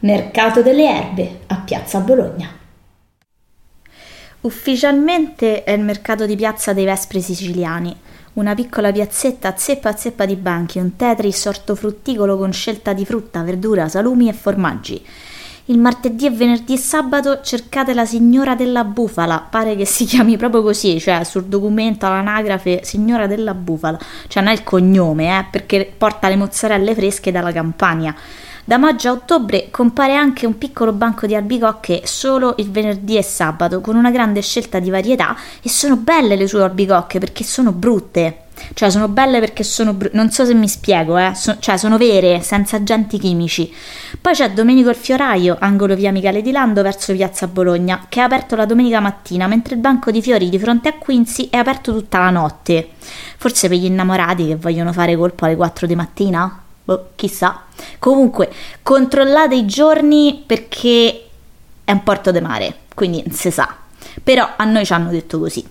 Mercato delle Erbe a Piazza Bologna. Ufficialmente è il mercato di Piazza dei Vespri Siciliani, una piccola piazzetta a zeppa a zeppa di banchi, un tetris ortofrutticolo con scelta di frutta, verdura, salumi e formaggi. Il martedì e venerdì e sabato cercate la signora della bufala, pare che si chiami proprio così, cioè sul documento all'anagrafe signora della bufala, cioè non è il cognome, eh, perché porta le mozzarelle fresche dalla Campania. Da maggio a ottobre compare anche un piccolo banco di albicocche solo il venerdì e sabato, con una grande scelta di varietà e sono belle le sue albicocche perché sono brutte. Cioè, sono belle perché sono brutte. Non so se mi spiego, eh. So- cioè, sono vere, senza agenti chimici. Poi c'è Domenico il Fioraio, angolo via Michele di Lando verso piazza Bologna, che è aperto la domenica mattina, mentre il banco di fiori di fronte a Quincy è aperto tutta la notte. Forse per gli innamorati che vogliono fare colpo alle 4 di mattina? Boh, chissà. Comunque, controllate i giorni perché è un porto di mare, quindi si sa. Però a noi ci hanno detto così.